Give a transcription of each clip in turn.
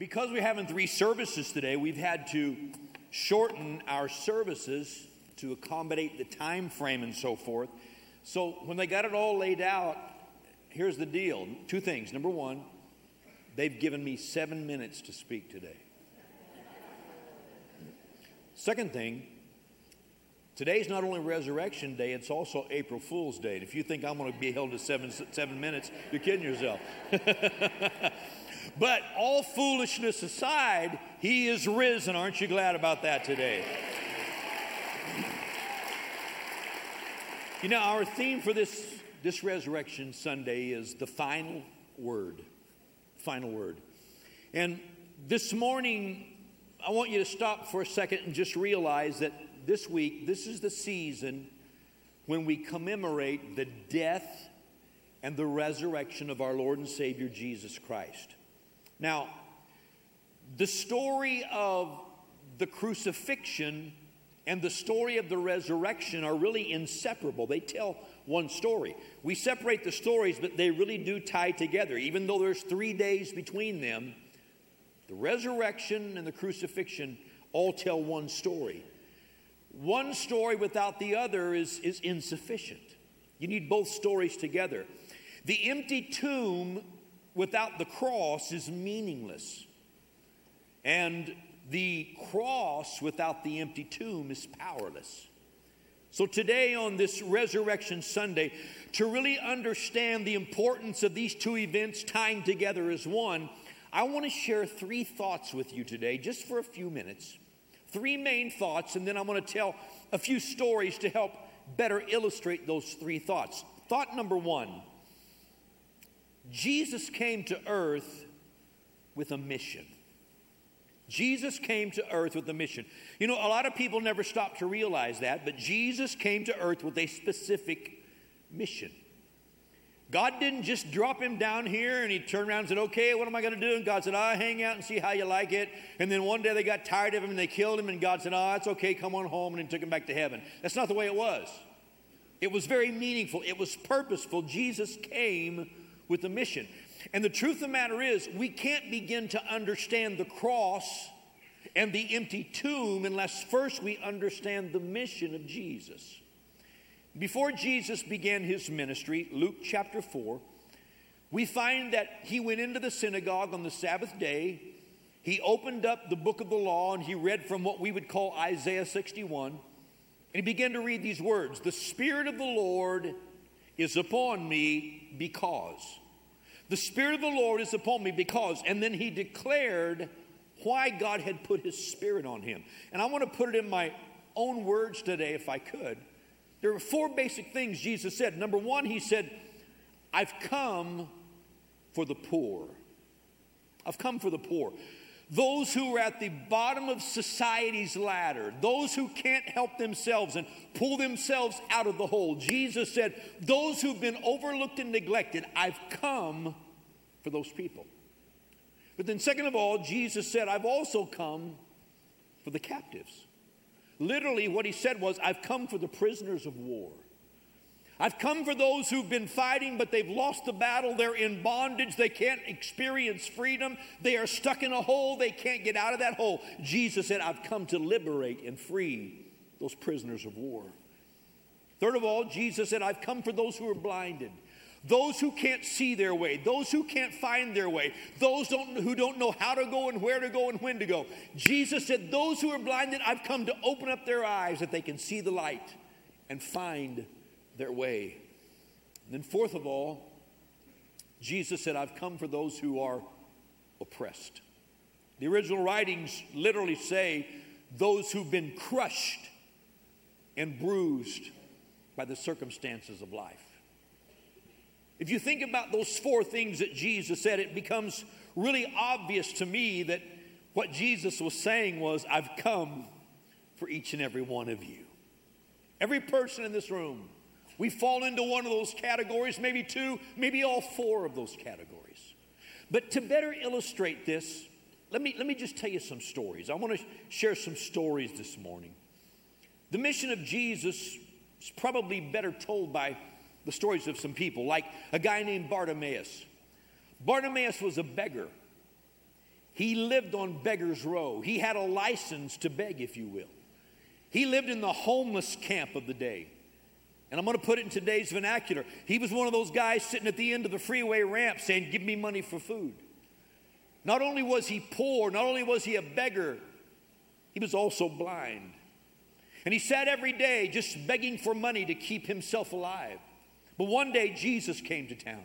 because we're having three services today, we've had to shorten our services to accommodate the time frame and so forth. So when they got it all laid out, here's the deal two things. Number one, they've given me seven minutes to speak today. Second thing, today's not only Resurrection Day, it's also April Fool's Day. And if you think I'm going to be held to seven, seven minutes, you're kidding yourself. But all foolishness aside, he is risen. Aren't you glad about that today? You know, our theme for this, this Resurrection Sunday is the final word. Final word. And this morning, I want you to stop for a second and just realize that this week, this is the season when we commemorate the death and the resurrection of our Lord and Savior Jesus Christ. Now, the story of the crucifixion and the story of the resurrection are really inseparable. They tell one story. We separate the stories, but they really do tie together. Even though there's three days between them, the resurrection and the crucifixion all tell one story. One story without the other is, is insufficient. You need both stories together. The empty tomb without the cross is meaningless. And the cross without the empty tomb is powerless. So, today on this Resurrection Sunday, to really understand the importance of these two events tying together as one, I want to share three thoughts with you today, just for a few minutes. Three main thoughts, and then I'm going to tell a few stories to help better illustrate those three thoughts. Thought number one Jesus came to earth with a mission. Jesus came to earth with a mission. You know, a lot of people never stop to realize that, but Jesus came to earth with a specific mission. God didn't just drop him down here and he turned around and said, Okay, what am I going to do? And God said, I'll hang out and see how you like it. And then one day they got tired of him and they killed him, and God said, Oh, it's okay, come on home, and then took him back to heaven. That's not the way it was. It was very meaningful, it was purposeful. Jesus came with a mission. And the truth of the matter is, we can't begin to understand the cross and the empty tomb unless first we understand the mission of Jesus. Before Jesus began his ministry, Luke chapter 4, we find that he went into the synagogue on the Sabbath day. He opened up the book of the law and he read from what we would call Isaiah 61. And he began to read these words The Spirit of the Lord is upon me because. The Spirit of the Lord is upon me because, and then he declared why God had put his Spirit on him. And I want to put it in my own words today, if I could. There were four basic things Jesus said. Number one, he said, I've come for the poor. I've come for the poor. Those who are at the bottom of society's ladder, those who can't help themselves and pull themselves out of the hole. Jesus said, Those who've been overlooked and neglected, I've come for those people. But then, second of all, Jesus said, I've also come for the captives. Literally, what he said was, I've come for the prisoners of war. I've come for those who've been fighting, but they've lost the battle. They're in bondage. They can't experience freedom. They are stuck in a hole. They can't get out of that hole. Jesus said, I've come to liberate and free those prisoners of war. Third of all, Jesus said, I've come for those who are blinded. Those who can't see their way, those who can't find their way, those don't, who don't know how to go and where to go and when to go. Jesus said, Those who are blinded, I've come to open up their eyes that they can see the light and find their way. And then, fourth of all, Jesus said, I've come for those who are oppressed. The original writings literally say, those who've been crushed and bruised by the circumstances of life. If you think about those four things that Jesus said, it becomes really obvious to me that what Jesus was saying was, I've come for each and every one of you. Every person in this room we fall into one of those categories, maybe two, maybe all four of those categories. But to better illustrate this, let me, let me just tell you some stories. I want to share some stories this morning. The mission of Jesus is probably better told by the stories of some people, like a guy named Bartimaeus. Bartimaeus was a beggar. He lived on Beggar's Row. He had a license to beg, if you will. He lived in the homeless camp of the day. And I'm going to put it in today's vernacular. He was one of those guys sitting at the end of the freeway ramp saying, Give me money for food. Not only was he poor, not only was he a beggar, he was also blind. And he sat every day just begging for money to keep himself alive. But one day Jesus came to town.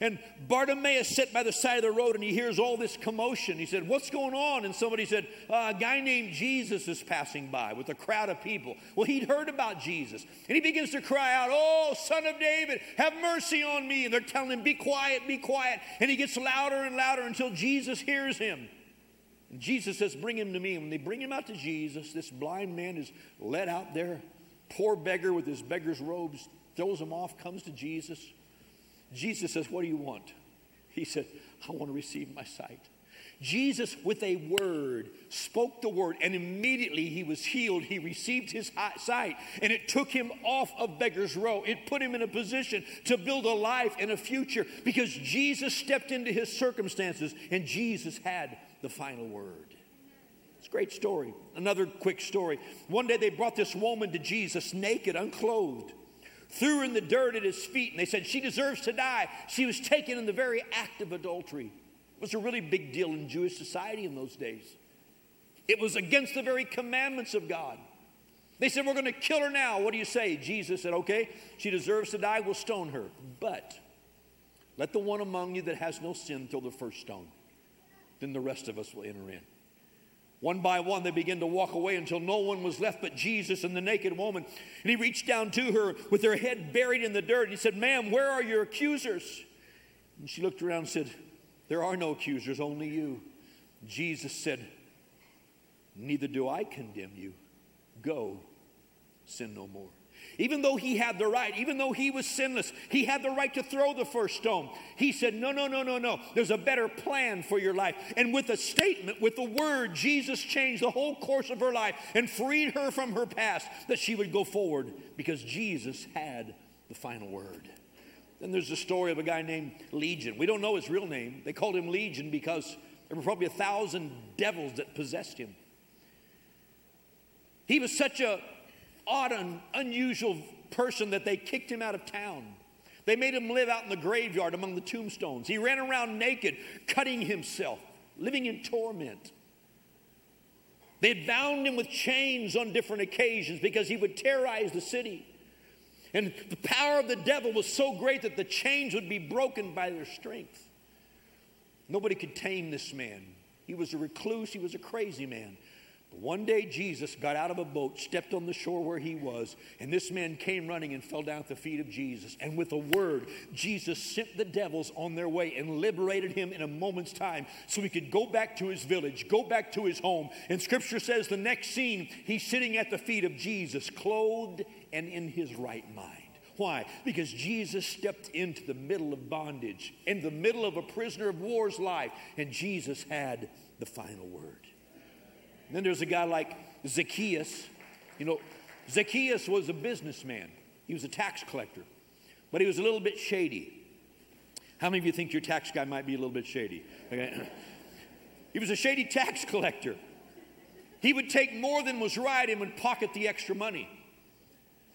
And Bartimaeus sat by the side of the road and he hears all this commotion. He said, What's going on? And somebody said, uh, A guy named Jesus is passing by with a crowd of people. Well, he'd heard about Jesus. And he begins to cry out, Oh, son of David, have mercy on me. And they're telling him, Be quiet, be quiet. And he gets louder and louder until Jesus hears him. And Jesus says, Bring him to me. And when they bring him out to Jesus, this blind man is led out there. Poor beggar with his beggar's robes throws him off, comes to Jesus. Jesus says, What do you want? He said, I want to receive my sight. Jesus, with a word, spoke the word, and immediately he was healed. He received his sight, and it took him off of Beggar's Row. It put him in a position to build a life and a future because Jesus stepped into his circumstances, and Jesus had the final word. It's a great story. Another quick story. One day they brought this woman to Jesus, naked, unclothed threw her in the dirt at his feet, and they said, She deserves to die. She was taken in the very act of adultery. It was a really big deal in Jewish society in those days. It was against the very commandments of God. They said, We're going to kill her now. What do you say? Jesus said, Okay, she deserves to die. We'll stone her. But let the one among you that has no sin throw the first stone. Then the rest of us will enter in. One by one, they began to walk away until no one was left but Jesus and the naked woman. And he reached down to her with her head buried in the dirt. And he said, Ma'am, where are your accusers? And she looked around and said, There are no accusers, only you. Jesus said, Neither do I condemn you. Go, sin no more. Even though he had the right, even though he was sinless, he had the right to throw the first stone. He said, No, no, no, no, no. There's a better plan for your life. And with a statement, with the word, Jesus changed the whole course of her life and freed her from her past that she would go forward because Jesus had the final word. Then there's the story of a guy named Legion. We don't know his real name. They called him Legion because there were probably a thousand devils that possessed him. He was such a odd and unusual person that they kicked him out of town. They made him live out in the graveyard among the tombstones. He ran around naked, cutting himself, living in torment. They had bound him with chains on different occasions because he would terrorize the city. And the power of the devil was so great that the chains would be broken by their strength. Nobody could tame this man. He was a recluse, he was a crazy man. One day, Jesus got out of a boat, stepped on the shore where he was, and this man came running and fell down at the feet of Jesus. And with a word, Jesus sent the devils on their way and liberated him in a moment's time so he could go back to his village, go back to his home. And scripture says the next scene, he's sitting at the feet of Jesus, clothed and in his right mind. Why? Because Jesus stepped into the middle of bondage, in the middle of a prisoner of war's life, and Jesus had the final word. Then there's a guy like Zacchaeus. You know, Zacchaeus was a businessman, he was a tax collector, but he was a little bit shady. How many of you think your tax guy might be a little bit shady? Okay. he was a shady tax collector. He would take more than was right and would pocket the extra money.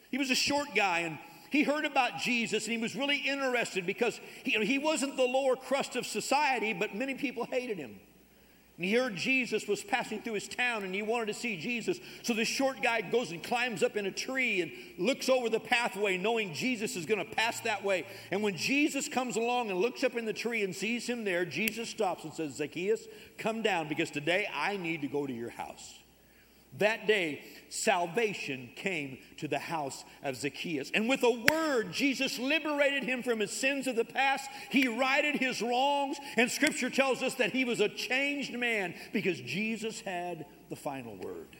He was a short guy and he heard about Jesus and he was really interested because he, he wasn't the lower crust of society, but many people hated him. And he heard Jesus was passing through his town and he wanted to see Jesus. So this short guy goes and climbs up in a tree and looks over the pathway, knowing Jesus is going to pass that way. And when Jesus comes along and looks up in the tree and sees him there, Jesus stops and says, Zacchaeus, come down because today I need to go to your house. That day, salvation came to the house of Zacchaeus. And with a word, Jesus liberated him from his sins of the past. He righted his wrongs. And scripture tells us that he was a changed man because Jesus had the final word.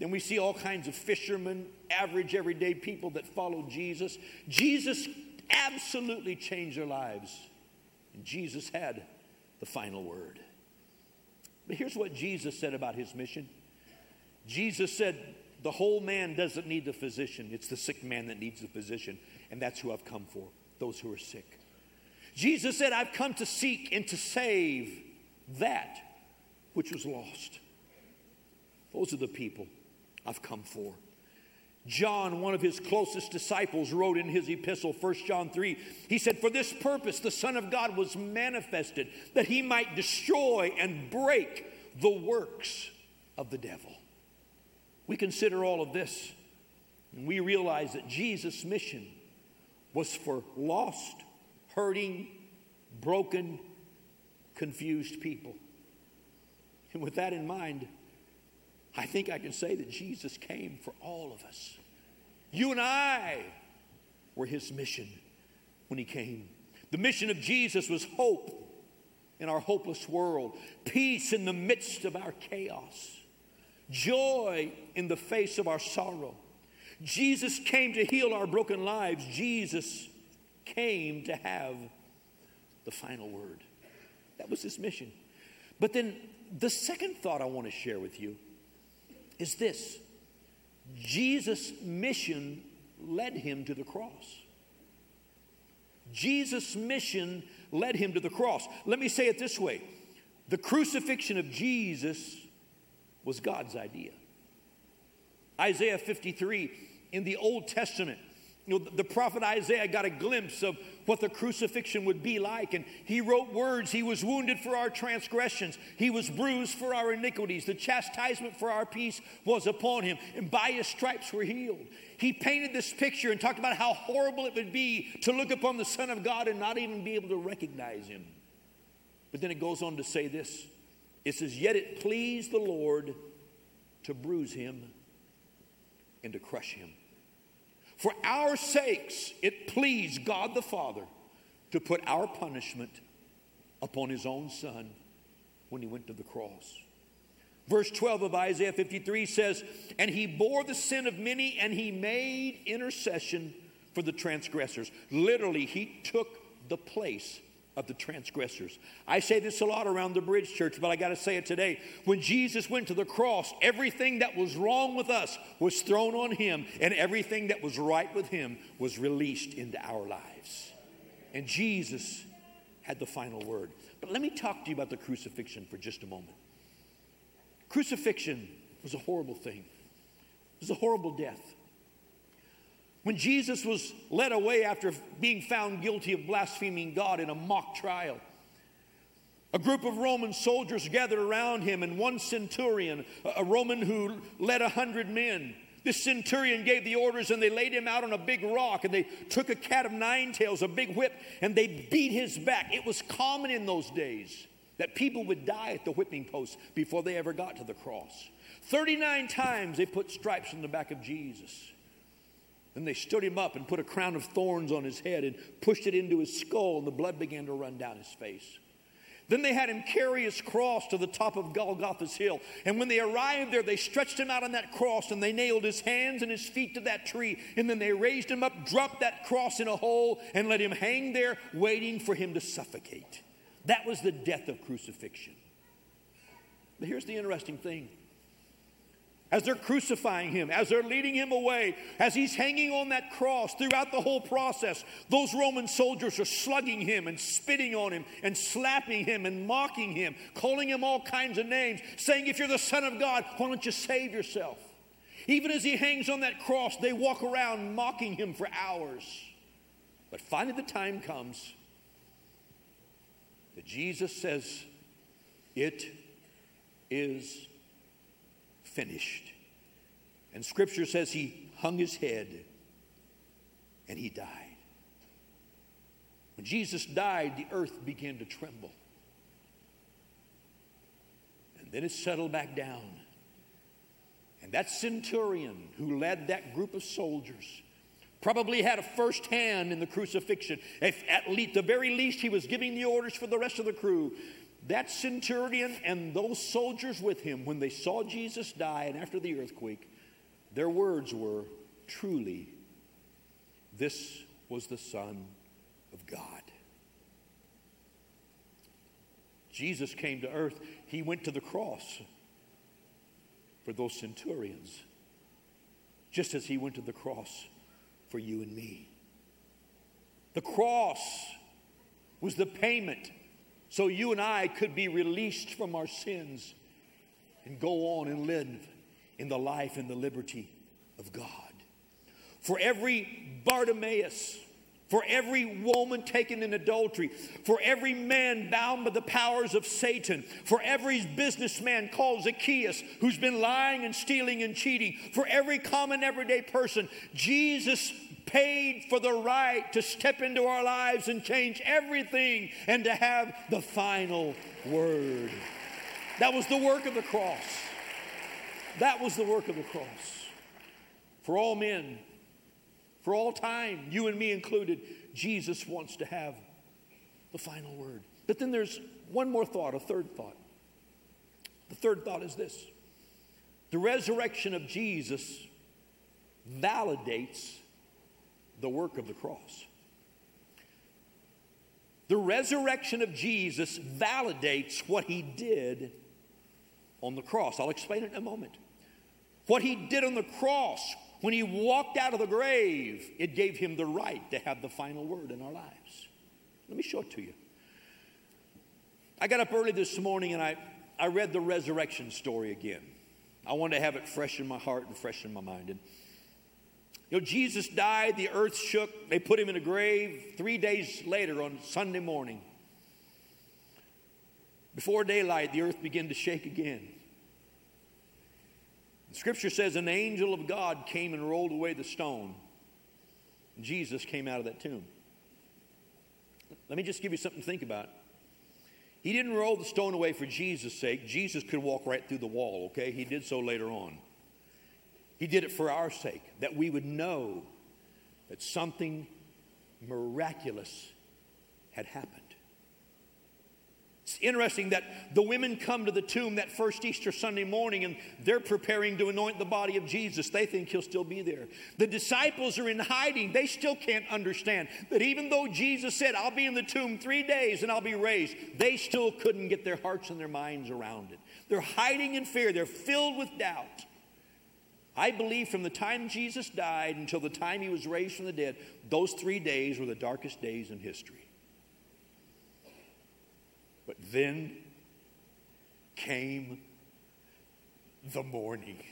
Then we see all kinds of fishermen, average, everyday people that followed Jesus. Jesus absolutely changed their lives. And Jesus had the final word. But here's what Jesus said about his mission. Jesus said, The whole man doesn't need the physician, it's the sick man that needs the physician. And that's who I've come for those who are sick. Jesus said, I've come to seek and to save that which was lost. Those are the people I've come for. John, one of his closest disciples, wrote in his epistle, 1 John 3, he said, For this purpose the Son of God was manifested, that he might destroy and break the works of the devil. We consider all of this, and we realize that Jesus' mission was for lost, hurting, broken, confused people. And with that in mind, I think I can say that Jesus came for all of us. You and I were his mission when he came. The mission of Jesus was hope in our hopeless world, peace in the midst of our chaos, joy in the face of our sorrow. Jesus came to heal our broken lives. Jesus came to have the final word. That was his mission. But then the second thought I want to share with you is this Jesus' mission led him to the cross. Jesus' mission led him to the cross. Let me say it this way the crucifixion of Jesus was God's idea. Isaiah 53 in the Old Testament you know, the prophet Isaiah got a glimpse of what the crucifixion would be like, and he wrote words. He was wounded for our transgressions, he was bruised for our iniquities. The chastisement for our peace was upon him, and by his stripes we're healed. He painted this picture and talked about how horrible it would be to look upon the Son of God and not even be able to recognize him. But then it goes on to say this it says, Yet it pleased the Lord to bruise him and to crush him. For our sakes, it pleased God the Father to put our punishment upon his own Son when he went to the cross. Verse 12 of Isaiah 53 says, And he bore the sin of many, and he made intercession for the transgressors. Literally, he took the place of the transgressors. I say this a lot around the bridge church, but I got to say it today. When Jesus went to the cross, everything that was wrong with us was thrown on him, and everything that was right with him was released into our lives. And Jesus had the final word. But let me talk to you about the crucifixion for just a moment. Crucifixion was a horrible thing, it was a horrible death. When Jesus was led away after being found guilty of blaspheming God in a mock trial, a group of Roman soldiers gathered around him, and one centurion, a Roman who led a hundred men, this centurion gave the orders and they laid him out on a big rock and they took a cat of nine tails, a big whip, and they beat his back. It was common in those days that people would die at the whipping post before they ever got to the cross. 39 times they put stripes on the back of Jesus. Then they stood him up and put a crown of thorns on his head and pushed it into his skull, and the blood began to run down his face. Then they had him carry his cross to the top of Golgotha's hill. And when they arrived there, they stretched him out on that cross and they nailed his hands and his feet to that tree. And then they raised him up, dropped that cross in a hole, and let him hang there, waiting for him to suffocate. That was the death of crucifixion. But here's the interesting thing as they're crucifying him, as they're leading him away, as he's hanging on that cross throughout the whole process, those Roman soldiers are slugging him and spitting on him and slapping him and mocking him, calling him all kinds of names, saying, If you're the Son of God, why don't you save yourself? Even as he hangs on that cross, they walk around mocking him for hours. But finally, the time comes that Jesus says, It is finished. And scripture says he hung his head and he died. When Jesus died, the earth began to tremble. And then it settled back down. And that centurion who led that group of soldiers probably had a first hand in the crucifixion. If at least, the very least, he was giving the orders for the rest of the crew. That centurion and those soldiers with him, when they saw Jesus die and after the earthquake, their words were truly, this was the Son of God. Jesus came to earth, he went to the cross for those centurions, just as he went to the cross for you and me. The cross was the payment so you and I could be released from our sins and go on and live in the life and the liberty of God. For every Bartimaeus, for every woman taken in adultery, for every man bound by the powers of Satan, for every businessman called Zacchaeus who's been lying and stealing and cheating, for every common everyday person, Jesus paid for the right to step into our lives and change everything and to have the final word. That was the work of the cross. That was the work of the cross. For all men, for all time, you and me included, Jesus wants to have the final word. But then there's one more thought, a third thought. The third thought is this the resurrection of Jesus validates the work of the cross. The resurrection of Jesus validates what he did on the cross. I'll explain it in a moment. What he did on the cross when he walked out of the grave, it gave him the right to have the final word in our lives. Let me show it to you. I got up early this morning and I, I read the resurrection story again. I wanted to have it fresh in my heart and fresh in my mind. And know, Jesus died, the earth shook, they put him in a grave. Three days later, on Sunday morning, before daylight, the earth began to shake again. Scripture says an angel of God came and rolled away the stone. Jesus came out of that tomb. Let me just give you something to think about. He didn't roll the stone away for Jesus' sake. Jesus could walk right through the wall, okay? He did so later on. He did it for our sake, that we would know that something miraculous had happened. It's interesting that the women come to the tomb that first Easter Sunday morning and they're preparing to anoint the body of Jesus. They think he'll still be there. The disciples are in hiding. They still can't understand that even though Jesus said, I'll be in the tomb three days and I'll be raised, they still couldn't get their hearts and their minds around it. They're hiding in fear, they're filled with doubt. I believe from the time Jesus died until the time he was raised from the dead, those three days were the darkest days in history. But then came the morning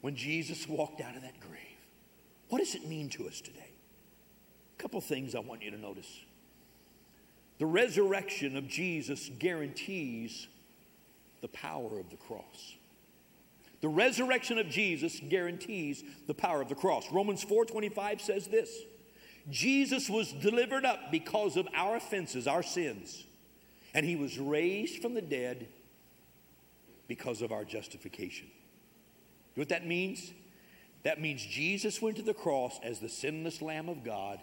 when Jesus walked out of that grave. What does it mean to us today? A couple things I want you to notice. The resurrection of Jesus guarantees the power of the cross. The resurrection of Jesus guarantees the power of the cross. Romans 4:25 says this. Jesus was delivered up because of our offenses, our sins, and he was raised from the dead because of our justification. You know what that means? That means Jesus went to the cross as the sinless Lamb of God.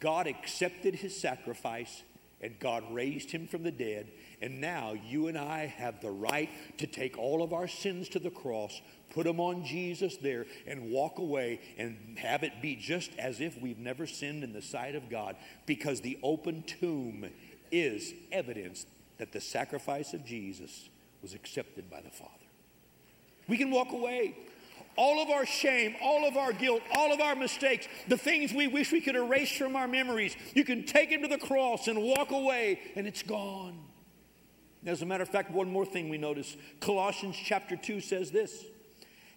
God accepted his sacrifice and God raised him from the dead. And now you and I have the right to take all of our sins to the cross, put them on Jesus there, and walk away and have it be just as if we've never sinned in the sight of God because the open tomb is evidence that the sacrifice of Jesus was accepted by the Father. We can walk away all of our shame, all of our guilt, all of our mistakes, the things we wish we could erase from our memories. You can take them to the cross and walk away, and it's gone. As a matter of fact, one more thing we notice Colossians chapter 2 says this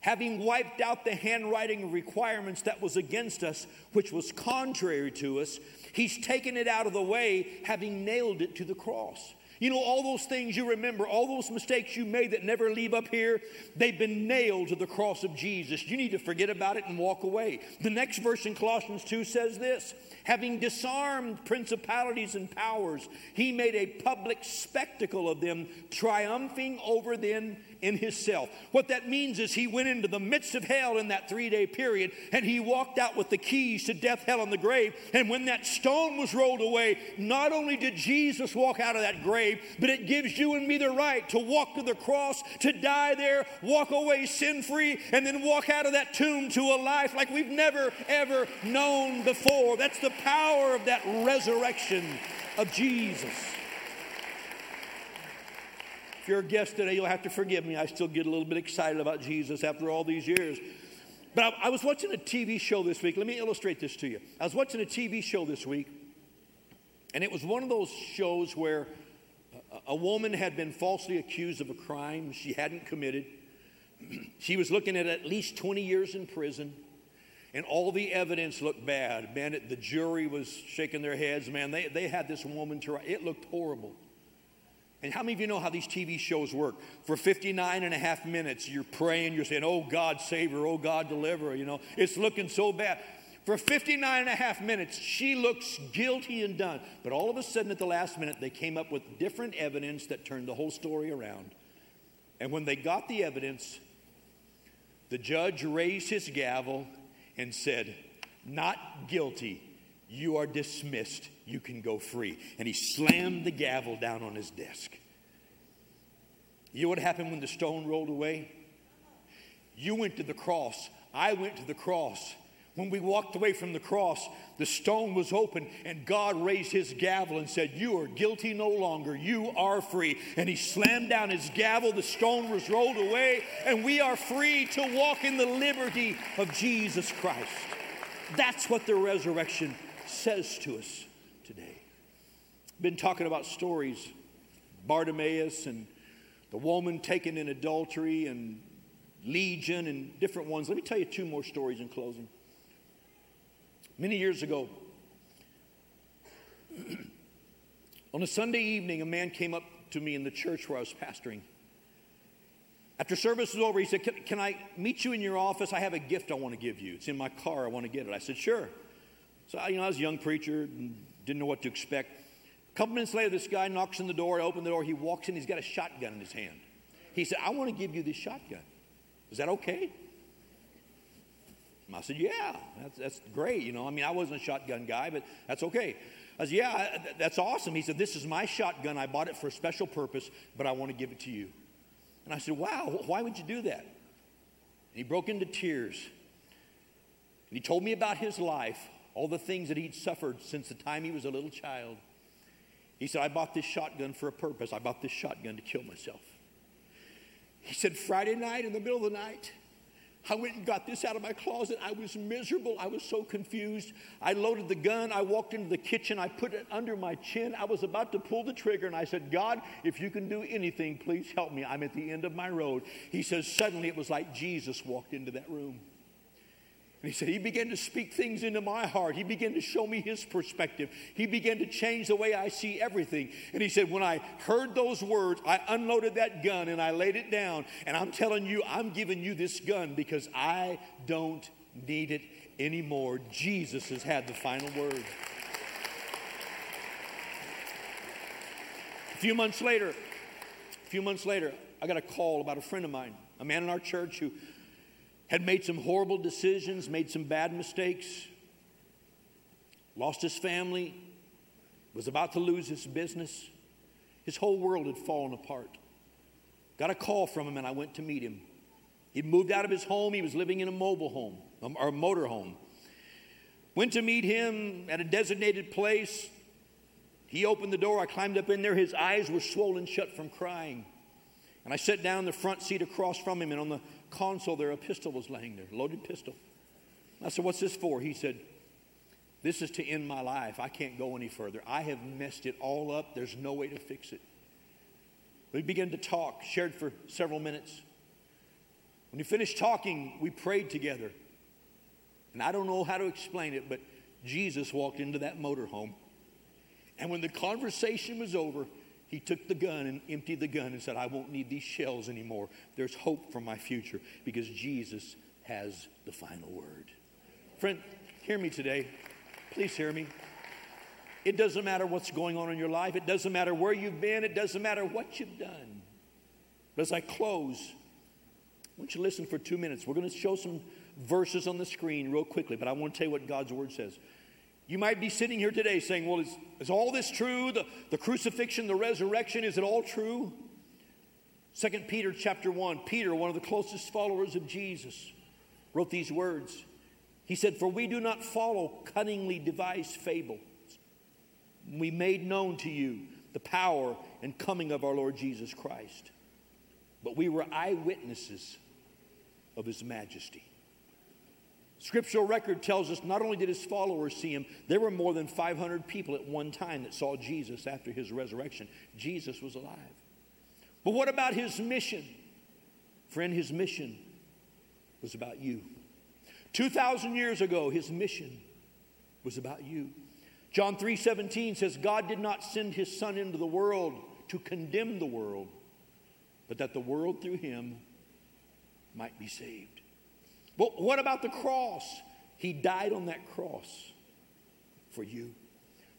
having wiped out the handwriting requirements that was against us, which was contrary to us, he's taken it out of the way, having nailed it to the cross. You know, all those things you remember, all those mistakes you made that never leave up here, they've been nailed to the cross of Jesus. You need to forget about it and walk away. The next verse in Colossians 2 says this Having disarmed principalities and powers, he made a public spectacle of them, triumphing over them in his himself. What that means is he went into the midst of hell in that three day period and he walked out with the keys to death, hell, and the grave. And when that stone was rolled away, not only did Jesus walk out of that grave, but it gives you and me the right to walk to the cross, to die there, walk away sin free, and then walk out of that tomb to a life like we've never, ever known before. That's the power of that resurrection of Jesus. If you're a guest today, you'll have to forgive me. I still get a little bit excited about Jesus after all these years. But I, I, was watching a TV show this week. Let me illustrate this to you. I was watching a TV show this week, and it was one of those shows where A woman had been falsely accused of a crime she hadn't committed. she was looking at at least 20 years in prison, and all the evidence looked bad. Man, the jury was shaking their heads. Man, they, they had this woman to It looked horrible. And how many of you know how these TV shows work? For 59 and a half minutes, you're praying, you're saying, Oh God, save her, oh God, deliver. You know, it's looking so bad. For 59 and a half minutes, she looks guilty and done. But all of a sudden, at the last minute, they came up with different evidence that turned the whole story around. And when they got the evidence, the judge raised his gavel and said, Not guilty. You are dismissed. You can go free. And he slammed the gavel down on his desk. You know what happened when the stone rolled away? You went to the cross. I went to the cross. When we walked away from the cross, the stone was open and God raised his gavel and said, You are guilty no longer. You are free. And he slammed down his gavel. The stone was rolled away and we are free to walk in the liberty of Jesus Christ. That's what the resurrection says to us today. Been talking about stories Bartimaeus and the woman taken in adultery and Legion and different ones. Let me tell you two more stories in closing. Many years ago, on a Sunday evening, a man came up to me in the church where I was pastoring. After service was over, he said, can, can, I meet you in your office? I have a gift I want to give you. It's in my car. I want to get it. I said, Sure. So, you know, I was a young preacher didn't know what to expect. A couple minutes later, this guy knocks on the door. I open the door. He walks in. He's got a shotgun in his hand. He said, I want to give you this shotgun. Is that okay? I said, Yeah, that's, that's great. You know, I mean, I wasn't a shotgun guy, but that's okay. I said, Yeah, that's awesome. He said, This is my shotgun. I bought it for a special purpose, but I want to give it to you. And I said, Wow, why would you do that? And he broke into tears. And he told me about his life, all the things that he'd suffered since the time he was a little child. He said, I bought this shotgun for a purpose. I bought this shotgun to kill myself. He said, Friday night in the middle of the night, I went and got this out of my closet. I was miserable. I was so confused. I loaded the gun. I walked into the kitchen. I put it under my chin. I was about to pull the trigger and I said, God, if you can do anything, please help me. I'm at the end of my road. He says, suddenly it was like Jesus walked into that room. And he said, He began to speak things into my heart. He began to show me his perspective. He began to change the way I see everything. And he said, When I heard those words, I unloaded that gun and I laid it down. And I'm telling you, I'm giving you this gun because I don't need it anymore. Jesus has had the final word. A few months later, a few months later, I got a call about a friend of mine, a man in our church who had made some horrible decisions, made some bad mistakes, lost his family, was about to lose his business. His whole world had fallen apart. Got a call from him, and I went to meet him. He'd moved out of his home, he was living in a mobile home, or a motor home. Went to meet him at a designated place. He opened the door. I climbed up in there. His eyes were swollen shut from crying. And I sat down in the front seat across from him, and on the console there, a pistol was laying there, loaded pistol. I said, What's this for? He said, This is to end my life. I can't go any further. I have messed it all up. There's no way to fix it. We began to talk, shared for several minutes. When we finished talking, we prayed together. And I don't know how to explain it, but Jesus walked into that motorhome. And when the conversation was over, he took the gun and emptied the gun and said, I won't need these shells anymore. There's hope for my future because Jesus has the final word. Friend, hear me today. Please hear me. It doesn't matter what's going on in your life, it doesn't matter where you've been, it doesn't matter what you've done. But as I close, I want you to listen for two minutes. We're going to show some verses on the screen real quickly, but I want to tell you what God's word says. You might be sitting here today saying, Well, is, is all this true? The, the crucifixion, the resurrection, is it all true? 2 Peter chapter 1, Peter, one of the closest followers of Jesus, wrote these words. He said, For we do not follow cunningly devised fables. We made known to you the power and coming of our Lord Jesus Christ. But we were eyewitnesses of his majesty. Scriptural record tells us not only did his followers see him, there were more than 500 people at one time that saw Jesus after his resurrection. Jesus was alive. But what about his mission? Friend, his mission was about you. 2,000 years ago, his mission was about you. John 3:17 says God did not send his son into the world to condemn the world, but that the world through him might be saved. But what about the cross? He died on that cross for you.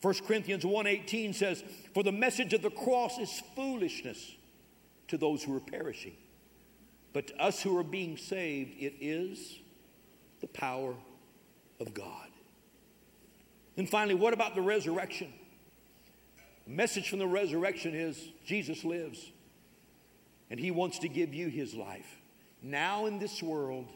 1 Corinthians 1:18 says, "For the message of the cross is foolishness to those who are perishing, but to us who are being saved, it is the power of God." And finally, what about the resurrection? The message from the resurrection is Jesus lives, and he wants to give you his life now in this world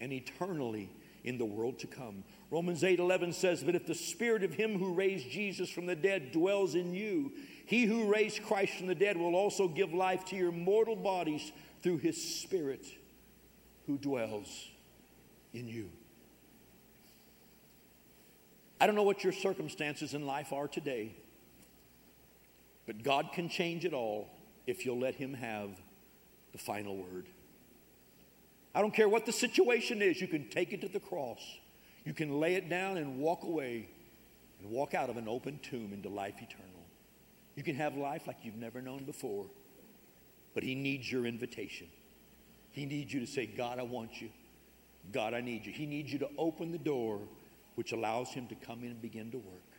and eternally in the world to come. Romans 8:11 says, "But if the spirit of him who raised Jesus from the dead dwells in you, he who raised Christ from the dead will also give life to your mortal bodies through his spirit who dwells in you." I don't know what your circumstances in life are today, but God can change it all if you'll let him have the final word. I don't care what the situation is, you can take it to the cross. You can lay it down and walk away and walk out of an open tomb into life eternal. You can have life like you've never known before, but He needs your invitation. He needs you to say, God, I want you. God, I need you. He needs you to open the door which allows Him to come in and begin to work.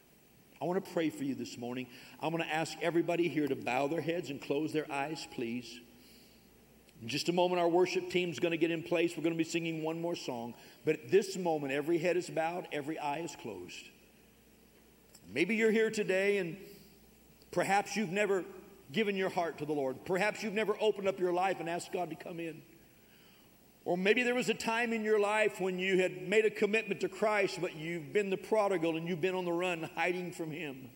I want to pray for you this morning. I'm going to ask everybody here to bow their heads and close their eyes, please. In just a moment, our worship team is going to get in place. We're going to be singing one more song. But at this moment, every head is bowed, every eye is closed. Maybe you're here today and perhaps you've never given your heart to the Lord. Perhaps you've never opened up your life and asked God to come in. Or maybe there was a time in your life when you had made a commitment to Christ, but you've been the prodigal and you've been on the run hiding from Him.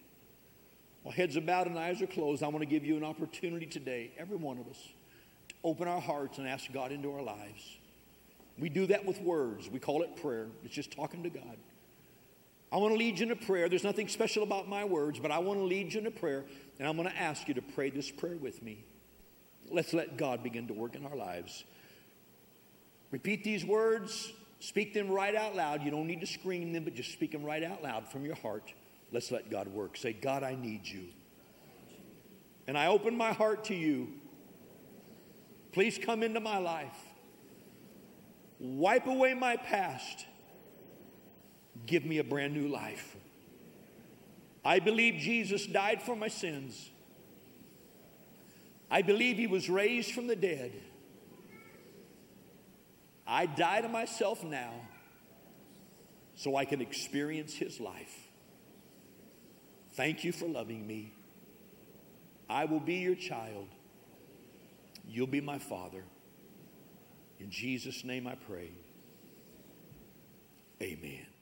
While heads are bowed and eyes are closed, I want to give you an opportunity today, every one of us open our hearts and ask God into our lives. We do that with words. We call it prayer. It's just talking to God. I want to lead you into prayer. There's nothing special about my words, but I want to lead you into prayer, and I'm going to ask you to pray this prayer with me. Let's let God begin to work in our lives. Repeat these words, speak them right out loud. You don't need to scream them, but just speak them right out loud from your heart. Let's let God work. Say, God, I need you. And I open my heart to you. Please come into my life. Wipe away my past. Give me a brand new life. I believe Jesus died for my sins. I believe he was raised from the dead. I die to myself now so I can experience his life. Thank you for loving me. I will be your child. You'll be my father. In Jesus' name I pray. Amen.